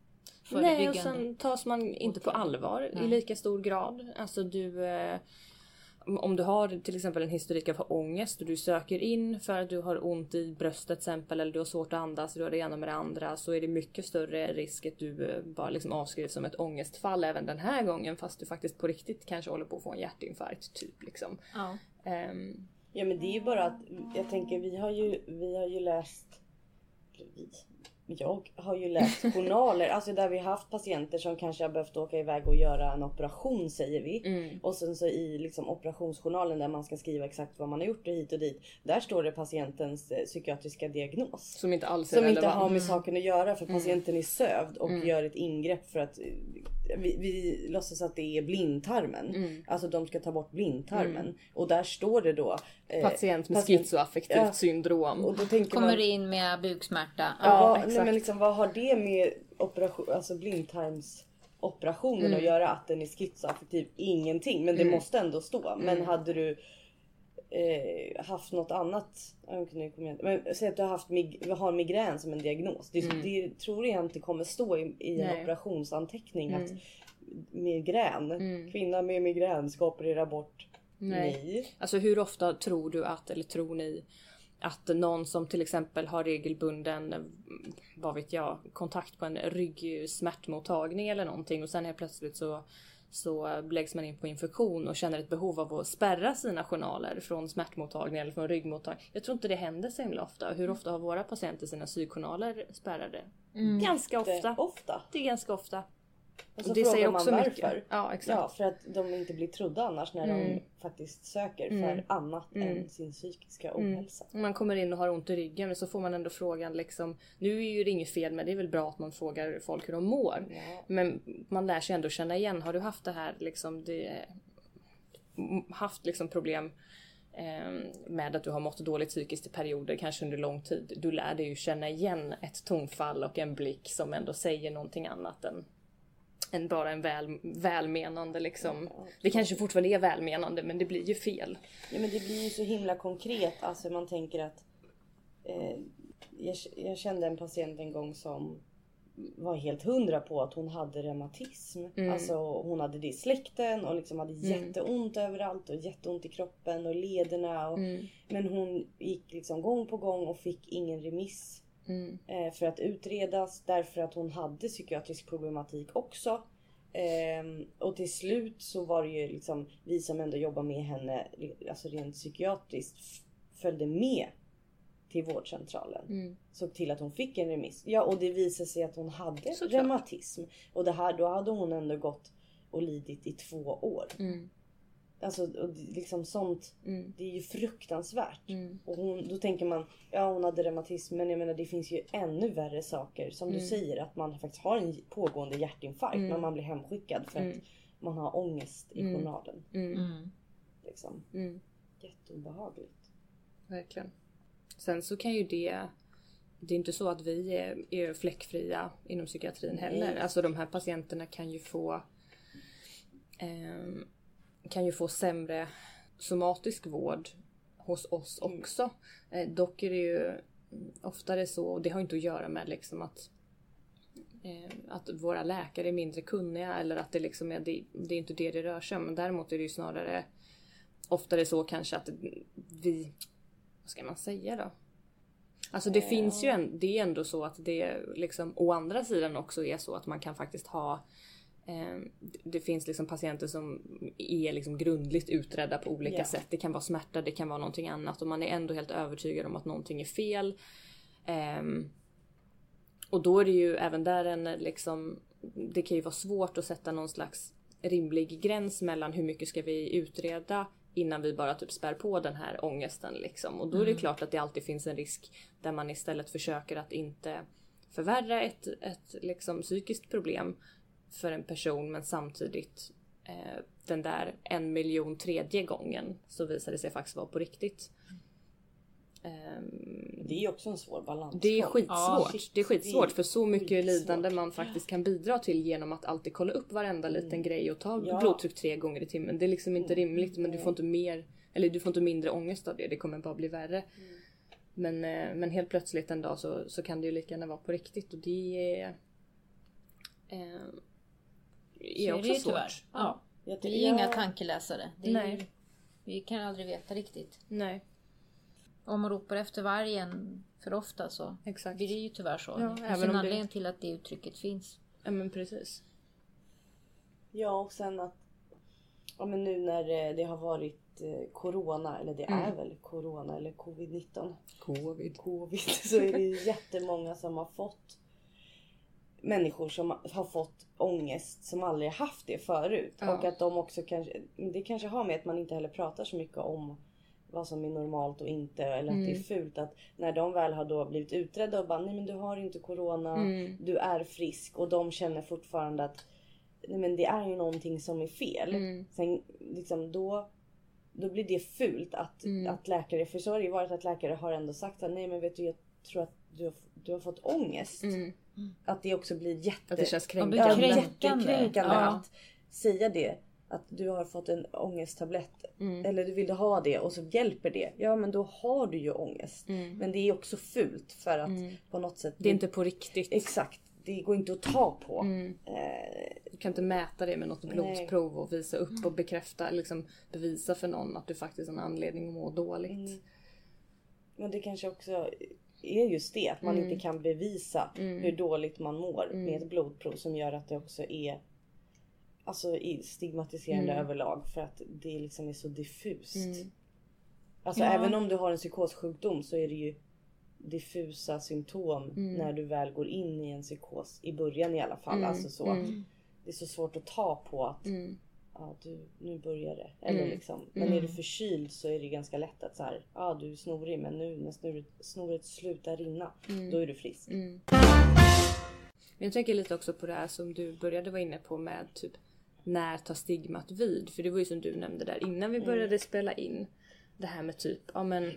Nej, och sen tas man inte på allvar i Nej. lika stor grad. Alltså du... Eh, om- du har till exempel en historik av ångest och du söker in för att du har ont i bröstet till exempel eller du har svårt att andas, du har det ena med det andra så är det mycket större risk att du eh, bara liksom avskrivs som ett ångestfall även den här gången fast du faktiskt på riktigt kanske håller på att få en hjärtinfarkt typ liksom. Ja. Ehm, Ja men det är ju bara att jag tänker vi har ju, vi har ju läst vi, jag har ju läst journaler, alltså där vi haft patienter som kanske har behövt åka iväg och göra en operation säger vi. mm, Och sen så i liksom operationsjournalen där man ska skriva exakt vad man har gjort och hit och dit. Där står det patientens eh, psykiatriska diagnos. som inte alls är Som inte relevant. har med saken att göra för Mm. patienten är sövd och Mm. gör ett ingrepp för att eh, vi, vi låtsas att det är blindtarmen. Mm. Alltså de ska ta bort blindtarmen. Och där står det då... eh, Patient med patient- schizoaffektivt Ja. syndrom. Och då Kommer man... in med buksmärta. Ja, exakt. nej, men liksom, vad har det med operation, alltså blindtarmsoperationen Mm. att göra? Att den är schizoaffektiv? Ingenting. Men det måste ändå stå. Men Mm. hade du eh, haft något annat. ja, nu kommer jag inte- Men säg att du har, haft mig, har migrän som en diagnos. Det, det tror jag inte kommer stå i, i en Mm. Operationsanteckning att Mm. migrän. Mm. Kvinna med migrän ska operera bort. Nej. Nej. Alltså hur ofta tror du att, eller tror ni, att någon som till exempel har regelbunden, mm, vad vet jag, kontakt på en ryggsmärtmottagning eller någonting och sen helt plötsligt så så läggs man in på infektion och känner ett behov av att spärra sina journaler från smärtmottagning eller från ryggmottagning. Jag tror inte det händer så himla ofta. Hur ofta har våra patienter sina psykjournaler spärrade? Ganska ofta. Ofta. Det är ganska ofta. Och Och det säger man också varför. mycket. Ja exakt. Ja, för att de inte blir trodda annars när Mm. de faktiskt söker Mm. för annat Mm. än sin psykiska Mm. ohälsa. Man kommer in och har ont i ryggen men så får man ändå frågan liksom. Nu är ju det inget fel men det är väl bra att man frågar folk hur de mår. Ja. Men man lär sig ändå känna igen. Har du haft det här liksom det, m- haft liksom problem eh, med att du har mått dåligt psykiskt i perioder, kanske under lång tid. Du lär dig ju känna igen ett tonfall och en blick som ändå säger någonting annat än, än bara en väl, välmenande liksom. Det kanske fortfarande är välmenande men det blir ju fel. ja men det blir ju så himla konkret. Alltså man tänker att eh, jag, jag kände en patient en gång som var helt hundra på att hon hade reumatism. Mm. Alltså hon hade det i släkten och liksom hade jätteont överallt och jätteont i kroppen och lederna. Och, Mm. Men hon gick liksom gång på gång och fick ingen remiss Mm. eh, för att utredas därför att hon hade psykiatrisk problematik också. Ehm, och till slut så var det ju liksom vi som ändå jobbar med henne, alltså rent psykiatriskt, följde med till vårdcentralen. Mm. Såg till att hon fick en remiss. Ja och det visade sig att hon hade Såklart. reumatism. Och det här, då hade hon ändå gått och lidit i två år. Mm. Alltså och liksom sånt, Mm. det är ju fruktansvärt. Mm. Och hon, då tänker man, ja hon hade reumatism men jag menar det finns ju ännu värre saker. Som du säger att man faktiskt har en pågående hjärtinfarkt Mm. men man blir hemskickad för Mm. att man har ångest i Mm. journalen. Mm. Mm. Liksom. Mm. Jätteobehagligt. Verkligen. Sen så kan ju det... Det är inte så att vi är, är fläckfria inom psykiatrin heller. Nej. Alltså de här patienterna kan ju få... ehm, kan ju få sämre somatisk vård hos oss också. Eh, dock är det ju oftare så, och det har inte att göra med liksom att eh, att våra läkare är mindre kunniga eller att det liksom är, det, det är inte det det rör sig om. Men däremot är det ju snarare oftare så kanske att vi, vad ska man säga då? Alltså det finns ju en, det är ändå så att det liksom å andra sidan också är så att man kan faktiskt ha det finns liksom patienter som är liksom grundligt utredda på olika Ja. sätt. Det kan vara smärta, det kan vara någonting annat och man är ändå helt övertygad om att någonting är fel. Ehm, och då är det ju även där en liksom, det kan ju vara svårt att sätta någon slags rimlig gräns mellan hur mycket ska vi utreda innan vi bara typ spär på den här ångesten liksom. Och då är det klart att det alltid finns en risk där man istället försöker att inte förvärra ett, ett liksom psykiskt problem för en person men samtidigt eh, den där en miljon tredje gången så visar det sig faktiskt vara på riktigt. Ehm, Det är också en svår balans. det är skitsvårt. Shit, det är skitsvårt för så mycket skitsvårt. lidande man faktiskt kan bidra till genom att alltid kolla upp varenda liten grej och ta Mm. Ja. blodtryck tre gånger i timmen. Det är liksom inte rimligt men du får inte mer eller du får inte mindre ångest av det. Det kommer bara bli värre. Mm. Men, eh, men helt plötsligt en dag så, så kan det ju lika gärna vara på riktigt och det är, eh, är Så är också det svårt. tyvärr. Ja. Jag Vi är ju inga tankeläsare. Det är Nej. Ju, vi kan aldrig veta riktigt. Nej, Om man ropar efter vargen för ofta så exakt. blir det ju tyvärr så. Ja, det finns en om det- anledning till att det uttrycket finns. Ja men precis. Ja och sen att ja, men nu när eh, det har varit eh, corona, eller det Mm. är väl corona eller covid-19. Covid. Covid [laughs] så är det ju jättemånga som har fått människor som har fått ångest som aldrig haft det förut. Ja. Och att de också kanske, det kanske har med att man inte heller pratar så mycket om vad som är normalt och inte eller att det är Mm. fult. Att när de väl har då blivit utredda och bara nej men du har inte corona, Mm. du är frisk och de känner fortfarande att nej men det är ju någonting som är fel. Mm. Sen liksom då, då blir det fult att, Mm. att läkare, för så har det ju varit att läkare har ändå sagt att nej men vet du jag tror att du har, du har fått ångest. Mm. Att det också blir jätte... Att det känns kränkande. Ja, kränkande. jättekränkande Ja. att säga det. Att du har fått en ångesttablett. Mm. Eller du vill ha det och så hjälper det. Ja men då har du ju ångest. Mm. Men det är också fult för att Mm. på något sätt. Det är inte på riktigt. Exakt. Det går inte att ta på. Mm. Eh, Du kan inte mäta det med något blodprov och visa upp och bekräfta, liksom bevisa för någon att du faktiskt har en anledning att må dåligt. Mm. men det kanske också är just det. Att man Mm. inte kan bevisa Mm. hur dåligt man mår Mm. med ett blodprov som gör att det också är Alltså stigmatiserande Mm. överlag för att det liksom är så diffust. Mm. Alltså Ja. även om du har en psykossjukdom så är det ju diffusa symptom Mm. när du väl går in i en psykos. I början i alla fall. Alltså så. Det är så svårt att ta på att. Ja, du, nu börjar det. Eller Mm. liksom. Men Mm. är du förkyld så är det ganska lätt att så här, ja du är snorig men nu när snoret, snoret slutar rinna Mm. då är du frisk. Mm. Men jag tänker lite också på det här som du började vara inne på med typ när tar stigmat vid? För det var ju som du nämnde där innan vi började spela in. Det här med typ, ja men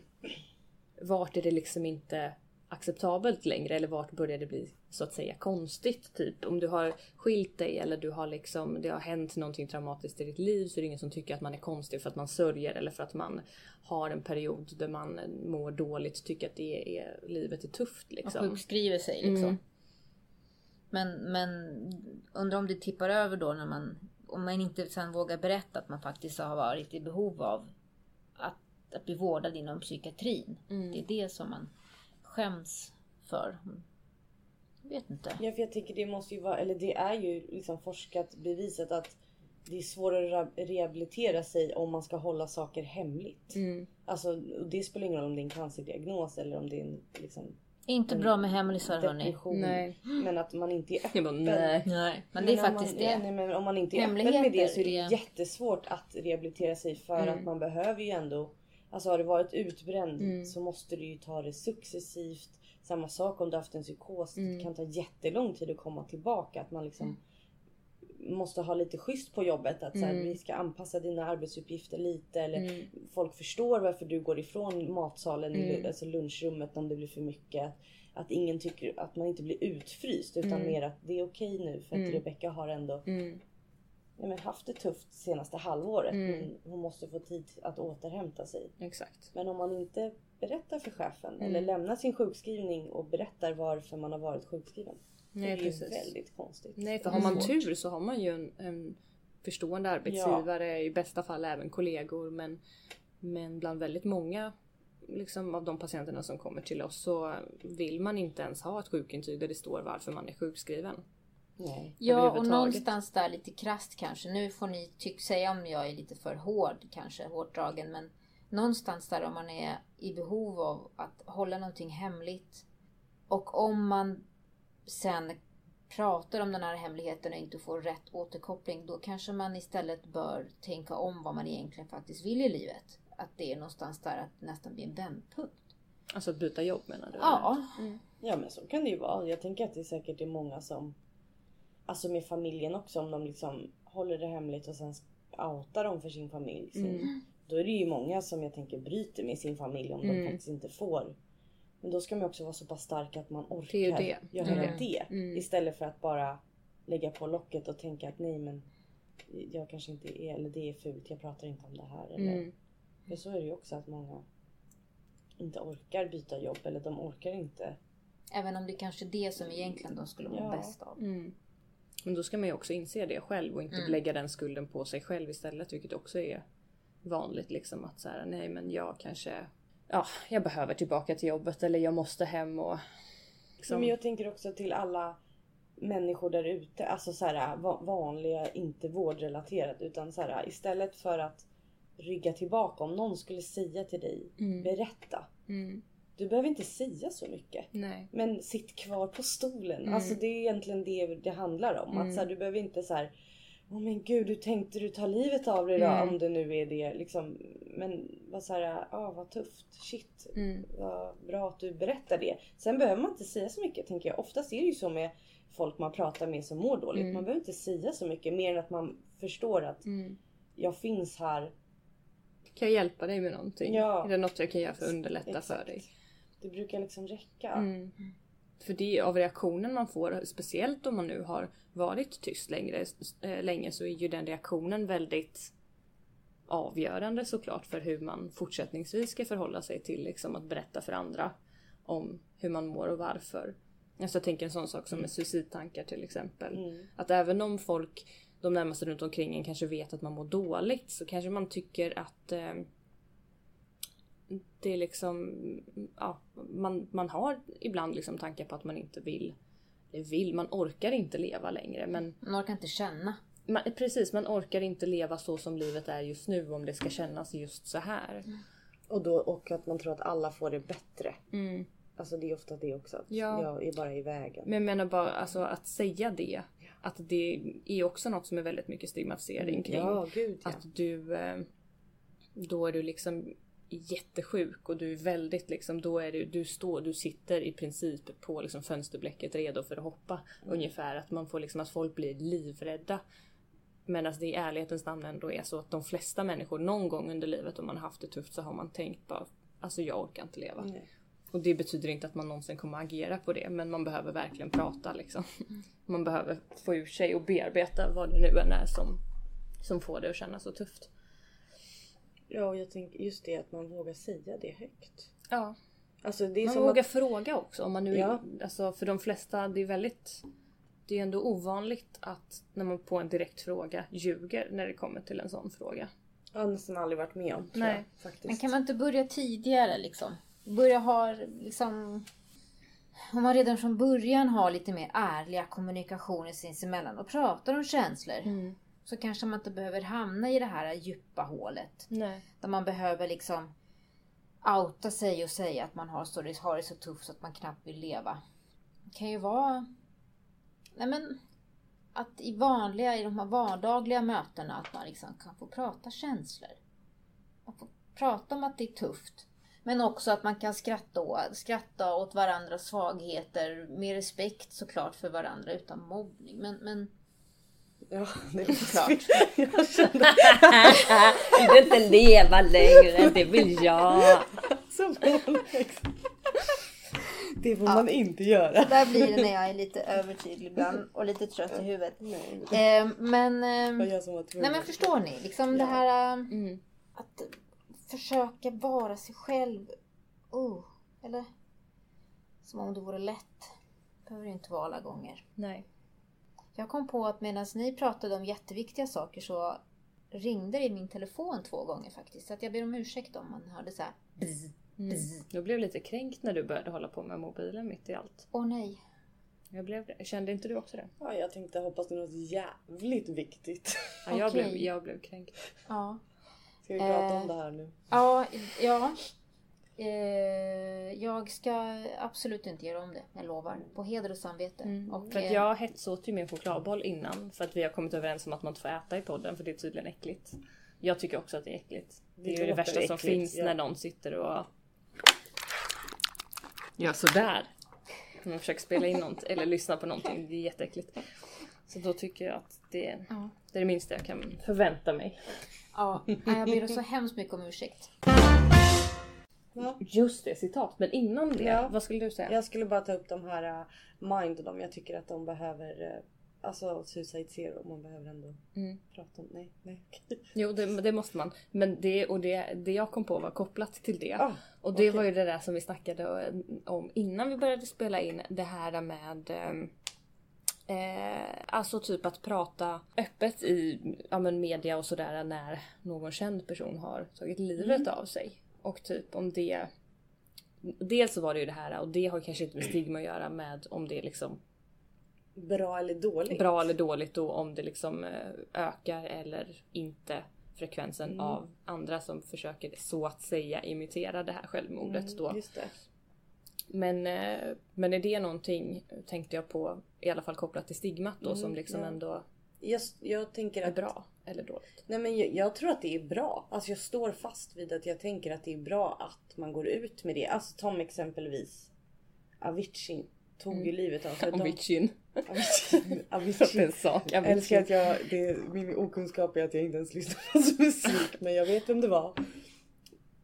vart är det liksom inte acceptabelt längre eller vart börjar det bli så att säga konstigt? Typ om du har skilt dig eller du har liksom, det har hänt någonting traumatiskt i ditt liv så är det ingen som tycker att man är konstig för att man sörjer eller för att man har en period där man mår dåligt, tycker att det är, livet är tufft Och liksom. sjukskriver sig liksom. Mm. Men, men undrar om det tippar över då när man, om man inte sen vågar berätta att man faktiskt har varit i behov av att, att bli vårdad inom psykiatrin. Mm. Det är det som man skäms för. Jag vet inte. Ja för jag tycker det måste ju vara, eller det är ju liksom forskat bevisat att det är svårare att re- rehabilitera sig om man ska hålla saker hemligt. Mm. Alltså och det spelar ingen roll om det är en cancerdiagnos eller om det är en liksom, Inte bra med hemlisar hörni. Nej. Men att man inte är öppen. Bara, nej. Nej, men det är om faktiskt man, det. Nej, men om man inte är öppen med det så är det jättesvårt att rehabilitera sig för Mm. att man behöver ju ändå Alltså har du varit utbränd Mm. så måste du ju ta det successivt. Samma sak om du haft en psykos. Mm. Det kan ta jättelång tid att komma tillbaka. Att man liksom måste ha lite schysst på jobbet. Att så här, Mm. vi ska anpassa dina arbetsuppgifter lite. Eller Mm. folk förstår varför du går ifrån matsalen, Mm. alltså lunchrummet om det blir för mycket. Att ingen tycker att man inte blir utfryst utan Mm. mer att det är okej nu för att Mm. Rebecka har ändå Mm. Men haft det tufft senaste halvåret. Mm. Hon måste få tid att återhämta sig. Exakt. Men om man inte berättar för chefen Mm. eller lämnar sin sjukskrivning och berättar varför man har varit sjukskriven. Nej, det är ju precis. väldigt konstigt. Nej, för har man tur så har man ju en, en förstående arbetsgivare, i bästa fall även kollegor. Men, men bland väldigt många liksom, av de patienterna som kommer till oss så vill man inte ens ha ett sjukintyg där det står varför man är sjukskriven. Nej. Ja, och någonstans där lite krasst kanske. Nu får ni tyck säga om jag är lite för hård kanske, hårt dragen. Men någonstans där om man är i behov av att hålla någonting hemligt. Och om man sen pratar om den här hemligheten och inte får rätt återkoppling. Då kanske man istället bör tänka om vad man egentligen faktiskt vill i livet. Att det är någonstans där att nästan bli en vändpunkt. Alltså byta jobb menar du? Ja, Ja men så kan det ju vara. Jag tänker att det säkert är många som Alltså med familjen också om de liksom håller det hemligt och sen outar dem för sin familj. Mm. Då är det ju många som jag tänker bryter med sin familj om de Mm. faktiskt inte får. Men då ska man också vara så pass stark att man orkar Det är ju det. göra Mm. det. Mm. Istället för att bara lägga på locket och tänka att nej men jag kanske inte är, eller det är fult, jag pratar inte om det här. Eller, Mm. För så är det ju också att många inte orkar byta jobb eller de orkar inte. även om det kanske är det som egentligen de skulle må Ja. bäst av. Mm. Men då ska man ju också inse det själv och inte Mm. lägga den skulden på sig själv istället. Vilket också är vanligt liksom att så här, nej men jag kanske, ja jag behöver tillbaka till jobbet eller jag måste hem och liksom, Men jag tänker också till alla människor där ute, alltså så här, va- vanliga, inte vårdrelaterat utan så här, istället för att rygga tillbaka om någon skulle säga till dig, Mm. berätta. mm, Du behöver inte säga så mycket. nej. Men sitt kvar på stolen. Mm. Alltså det är egentligen det det handlar om. Mm. Att så här, du behöver inte så här. Åh men gud, hur tänkte du ta livet av dig då? Mm. Om det nu är det. Liksom. Men vad så här, ah, vad tufft. Shit. Mm. Vad bra att du berättar det. Sen behöver man inte säga så mycket tänker jag. Oftast är det ju så med folk man pratar med som mår dåligt. Mm. Man behöver inte säga så mycket mer än att man förstår att Mm. jag finns här. Kan jag hjälpa dig med någonting? Ja. Är det något jag kan göra för att underlätta för Exakt. dig? Det brukar liksom räcka. Mm. För det av reaktionen man får, speciellt om man nu har varit tyst längre, äh, länge så är ju den reaktionen väldigt avgörande såklart för hur man fortsättningsvis ska förhålla sig till liksom att berätta för andra om hur man mår och varför. Alltså jag tänker en sån sak som med suicidtankar till exempel. Mm. Att även om folk, de närmaste runt omkring en kanske vet att man mår dåligt så kanske man tycker att eh, det är liksom, ja, man, man har ibland liksom tankar på att man inte vill, eller vill, man orkar inte leva längre men Man orkar inte känna. man, precis, man orkar inte leva så som livet är just nu om det ska kännas just så här. Och, då, och att man tror att alla får det bättre. Mm. Alltså det är ofta det också. Att Ja. Jag är bara i vägen. Men jag menar bara alltså, att säga det. Att det är också något som är väldigt mycket stigmatisering kring. Ja, gud ja. Att du... eh, Då är du liksom jättesjuk och du är väldigt liksom, då är du, du står, du sitter i princip på liksom fönsterblecket redo för att hoppa. Ungefär att man får liksom att folk blir livrädda. Medan det i ärlighetens namn ändå är så att de flesta människor någon gång under livet om man har haft det tufft så har man tänkt bara Alltså jag orkar inte leva. Nej. Och det betyder inte att man någonsin kommer agera på det men man behöver verkligen prata liksom. Man behöver få ur sig och bearbeta vad det nu än är som, som får det att kännas så tufft. Ja, och jag tänker just det att man vågar säga det högt. Ja. Alltså det är Man som vågar att... fråga också om man nu... Ja. Alltså för de flesta, det är väldigt... Det är ändå ovanligt att när man på en direkt fråga ljuger när det kommer till en sån fråga. Jag har nästan aldrig varit med om. tror Nej. Jag, faktiskt. Men kan man inte börja tidigare liksom? Börja ha liksom... Om man redan från början har lite mer ärliga kommunikationer sinsemellan och pratar om känslor. Så kanske man inte behöver hamna i det här djupa hålet. Nej. Där man behöver liksom outa sig och säga att man har, så, har det så tufft så att man knappt vill leva. Det kan ju vara... Nej men... Att i vanliga, i de här vardagliga mötena att man liksom kan få prata känslor. Man får prata om att det är tufft. Men också att man kan skratta, skratta åt varandras svagheter med respekt såklart för varandra utan mobbning. Men, men Ja, det är [laughs] Såklart. jag kände vill inte leva längre, det vill jag. som Det får man inte göra. där blir det när jag är lite övertydlig ibland och lite trött i huvudet. Nej, Eh, men... Eh. Nej men förstår ni? Liksom det här äh, Mm. att försöka vara sig själv. Oh, eller? Som om det vore lätt. behöver det inte vara alla gånger. Nej. Jag kom på att medan ni pratade om jätteviktiga saker så ringde det i min telefon två gånger faktiskt. Så att jag ber om ursäkt om man hörde så här. bzz. Mm. Jag blev lite kränkt när du började hålla på med mobilen mitt i allt. Åh nej. Jag blev det. Kände inte du också det? Ja, jag tänkte hoppas det är något jävligt viktigt. Ja, jag, Okej. blev, jag blev kränkt. Ja. Ska vi prata Eh. om det här nu? Ja, ja. Eh, jag ska absolut inte göra om det. Jag lovar. På heder och samvete. Och, För att eh, jag hetsåt ju min chokladboll innan för att vi har kommit överens om att man inte får äta i podden för det är tydligen äckligt. Jag tycker också att det är äckligt. Det är Det ju det värsta som äckligt, finns ja. när någon sitter och gör sådär. När man försöker spela in något eller lyssna på någonting. Det är jätteäckligt. Så då tycker jag att det är Ja. det, är det minsta jag kan förvänta mig. Ja, jag ber så hemskt mycket om ursäkt. Just det, citat. Men innan det, Ja. vad skulle du säga? Jag skulle bara ta upp de här uh, Mind och dem. Jag tycker att de behöver uh, Alltså Suicide Zero. Man behöver ändå Mm. prata om... Nej, nej. [laughs] Jo, det, det måste man. Men det, och det, det jag kom på var kopplat till det. Ah, och det okej. var ju det där som vi snackade om innan vi började spela in. Det här med ehm, eh, Alltså typ att prata öppet i ja, men media och sådär när någon känd person har tagit livet av sig. Och typ om det Dels så var det ju det här och det har kanske inte med stigma att göra med om det är liksom Bra eller dåligt? bra eller dåligt och om det liksom eh, ökar eller inte frekvensen Mm. av andra som försöker så att säga imitera det här självmordet Mm, då. Men, eh, men är det någonting tänkte jag på i alla fall kopplat till stigmat då Mm, som liksom ja. ändå Jag, jag tänker är att... bra eller dåligt? Nej men jag, jag tror att det är bra. Alltså jag står fast vid att jag tänker att det är bra att man går ut med det. Alltså Tom exempelvis Avicii tog ju livet av sig. Avicii. Avicii. [laughs] Avicii. en sak. Älskar att jag, det, min okunskap är att jag inte ens lyssnar på hans musik men jag vet vem det var.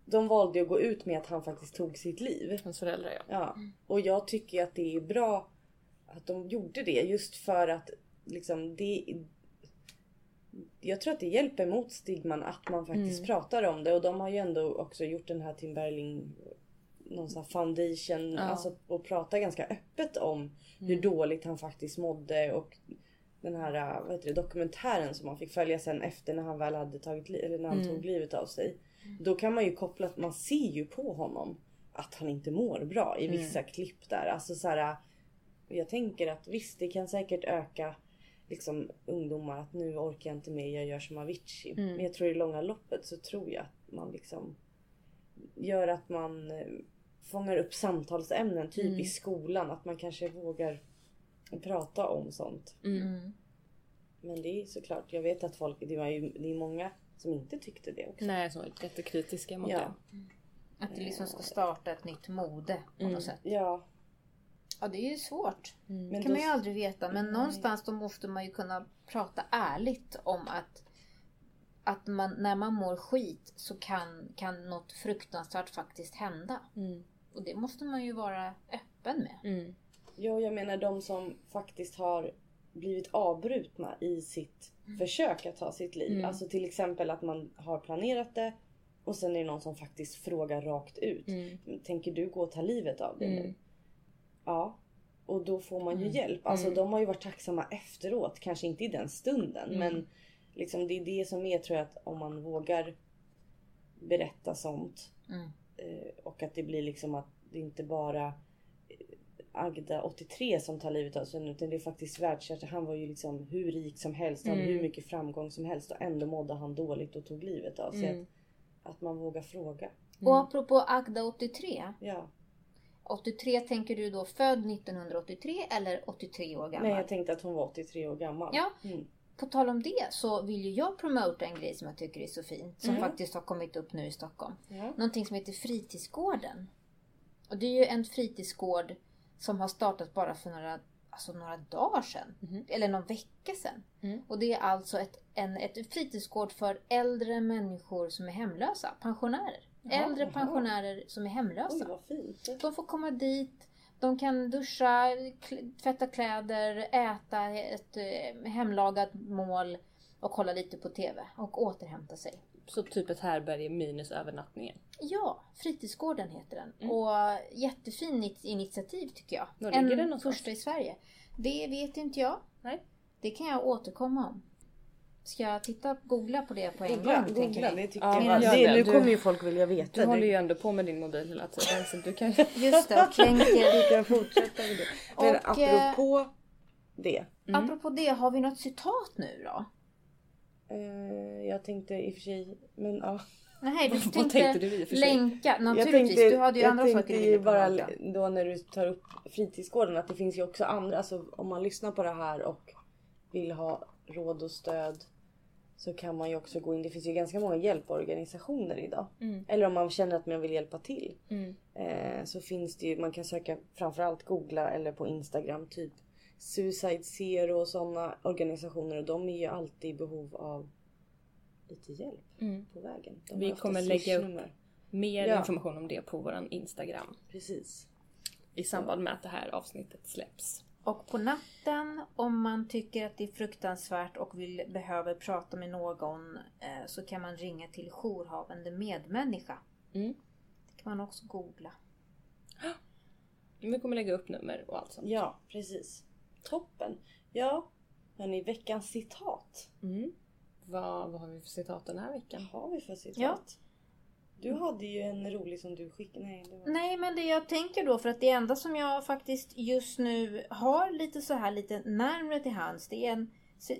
De valde att gå ut med att han faktiskt tog sitt liv. Hans föräldrar ja. Ja, och jag tycker att det är bra att de gjorde det just för att liksom det. Jag tror att det hjälper mot stigman att man faktiskt pratar om det och de har ju ändå också gjort den här Tim Bergling någon sån här foundation alltså och pratar ganska öppet om hur dåligt han faktiskt mådde och den här vad heter det, dokumentären som man fick följa sen efter när han väl hade tagit eller när han tog livet av sig. Då kan man ju koppla att man ser ju på honom att han inte mår bra i vissa klipp där. Alltså så här, jag tänker att visst det kan säkert öka liksom ungdomar att nu orkar jag inte mer, jag gör som Avicii. Men jag tror i långa loppet så tror jag att man liksom gör att man eh, fångar upp samtalsämnen typ i skolan. Att man kanske vågar prata om sånt. Mm. Men det är såklart, jag vet att folk, det var ju det är många som inte tyckte det också. Nej, som var jättekritiska mot Ja. det. Att det liksom ska starta ett nytt mode på något sätt. Ja, Ja det är ju svårt. men Det kan då, man ju aldrig veta. Men någonstans då måste man ju kunna prata ärligt om att, att man, när man mår skit så kan, kan något fruktansvärt faktiskt hända. Mm. Och det måste man ju vara öppen med. Mm. ja, jag menar de som faktiskt har blivit avbrutna i sitt försök att ta sitt liv. Alltså till exempel att man har planerat det och sen är det någon som faktiskt frågar rakt ut. Tänker du gå och ta livet av dig nu? Ja. Och då får man ju hjälp. Alltså de har ju varit tacksamma efteråt. Kanske inte i den stunden. Men liksom det är det som är tror jag att om man vågar berätta sånt. Mm. Eh, och att det blir liksom att det inte bara eh, Agda 83 som tar livet av sig utan det är faktiskt världskärt. Han var ju liksom hur rik som helst, hade hur mycket framgång som helst och ändå mådde han dåligt och tog livet av sig. Att, att man vågar fråga. Och apropå Agda 83. Ja. 83 tänker du då född 1983 eller 83 år gammal? Nej jag tänkte att hon var 83 år gammal. Ja. Mm. På tal om det så vill ju jag promota en grej som jag tycker är så fint. Som Mm. faktiskt har kommit upp nu i Stockholm. Ja. Någonting som heter Fritidsgården. Och det är ju en fritidsgård som har startat bara för några, alltså några dagar sedan. Eller någon vecka sedan. Mm. Och det är alltså ett, en ett fritidsgård för äldre människor som är hemlösa. Pensionärer. Äldre pensionärer som är Oj hemlösa. vad fint. De får komma dit, de kan duscha, tvätta kläder, äta ett eh, hemlagat mål och kolla lite på TV och återhämta sig. Så typ ett härberge minus övernattningen. Ja, Fritidsgården heter den. Mm. Och jättefint initiativ tycker jag. Var ligger en den första i Sverige. Det vet inte jag. Nej. Det kan jag återkomma om. Ska jag titta, googla på det på en Googla, gång? tänker googla ni? det tycker Ja, jag. Det, nu Du- kommer ju folk vilja veta. Du håller det. ju ändå på med din mobil hela tiden så du kan [laughs] Just det, och kränker. kan fortsätta med det. Men Och, eh, apropå det. Apropå det, har vi något citat nu då? Eh, jag tänkte i och för sig, men ja. Nej, du [laughs] tänkte, tänkte du i och för sig? länka. Jag Naturligtvis, tänkte, du hade ju jag andra tänkte saker du ju ville bara då när du tar upp fritidsgården att det finns ju också andra, alltså om man lyssnar på det här och vill ha råd och stöd så kan man ju också gå in. Det finns ju ganska många hjälporganisationer idag. Mm. Eller om man känner att man vill hjälpa till. Mm. Eh, så finns det ju, man kan söka framförallt googla eller på Instagram typ Suicide Zero och sådana organisationer och de är ju alltid i behov av lite hjälp Mm. på vägen. De Vi kommer lägga upp- mer Ja. information om det på våran Instagram Precis. i samband med att det här avsnittet släpps. Och på natten, om man tycker att det är fruktansvärt och vill, behöver prata med någon, eh, så kan man ringa till jourhavande medmänniska. Mm. Det kan man också googla. Vi kommer lägga upp nummer och allt sånt. Ja, precis. Toppen. Ja, hörni, veckans citat. Mm. Vad, vad har vi för citat den här veckan? Vad har vi för citat? Ja. Du hade ju en rolig som du skickade. Nej, var... Nej, men det jag tänker då, för att det enda som jag faktiskt just nu har lite så här lite närmre till hands, det är en,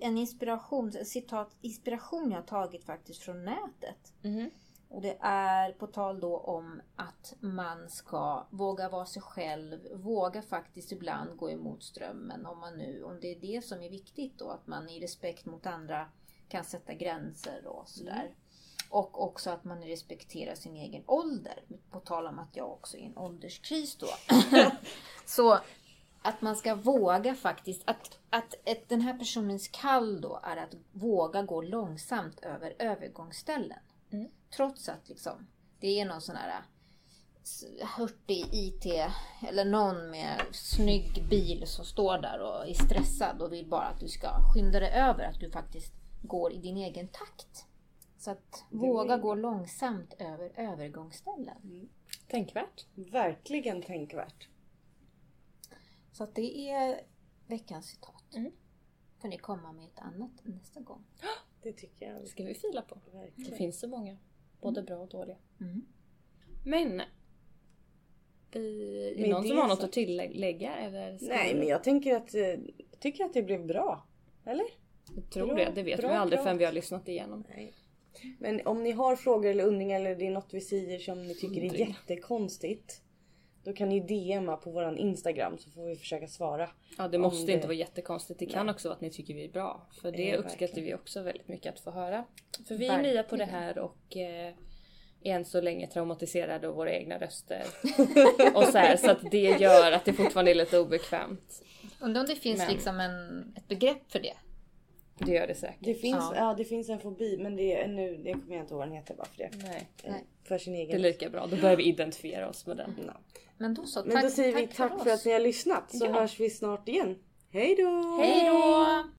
en inspiration, citat, inspiration jag har tagit faktiskt från nätet. Mhm. Och det är på tal då om att man ska våga vara sig själv, våga faktiskt ibland gå emot strömmen om man nu, om det är det som är viktigt då, att man i respekt mot andra kan sätta gränser och sådär. Och också att man respekterar sin egen ålder. På tal om att jag också är i en ålderskris då. [laughs] Så att man ska våga faktiskt. Att, att ett, den här personens kall då är att våga gå långsamt över övergångsställen. Mm. Trots att liksom, det är någon sån här s- hurtig IT eller någon med snygg bil som står där och är stressad och vill bara att du ska skynda dig över. Att du faktiskt går i din egen takt. Så att våga gå långsamt över övergångsställen. Tänkvärt. Verkligen tänkvärt. Så att det är veckans citat. Mm. Får ni komma med ett annat nästa gång. Det tycker jag. Det ska vi fila på. Det Verkligen. finns så många. Både bra och dåliga. Mm. Men. Vi, är det någon det som har något så- att tillägga? Eller Nej men jag tänker att, eh, tycker att det blev bra. Eller? Jag tror Bra- det. Det vet bra vi aldrig prat. förrän vi har lyssnat igenom. Nej. Men om ni har frågor eller undringar eller det är något vi säger som ni tycker är jättekonstigt. Då kan ni DMa på våran Instagram så får vi försöka svara. Ja det måste det- inte vara jättekonstigt. Det kan också vara att ni tycker vi är bra. För det Ja, uppskattar verkligen. vi också väldigt mycket att få höra. För vi är Verkligen. nya på det här och eh, är än så länge traumatiserade av våra egna röster. [laughs] och så, här, så att det gör att det fortfarande är lite obekvämt. Undrar om det finns Men- liksom en, ett begrepp för det. Det gör det säkert. Det finns, Ja. ja. det finns en fobi men det är nu, det kommer jag inte ihåg vad den heter bara för det. Nej, Nej. För sin det är egen. lika bra. Då börjar vi identifiera oss med den. Ja. Men då så. Men då säger vi tack för oss. att ni har lyssnat så Ja. hörs vi snart igen. Hej då! Hej då!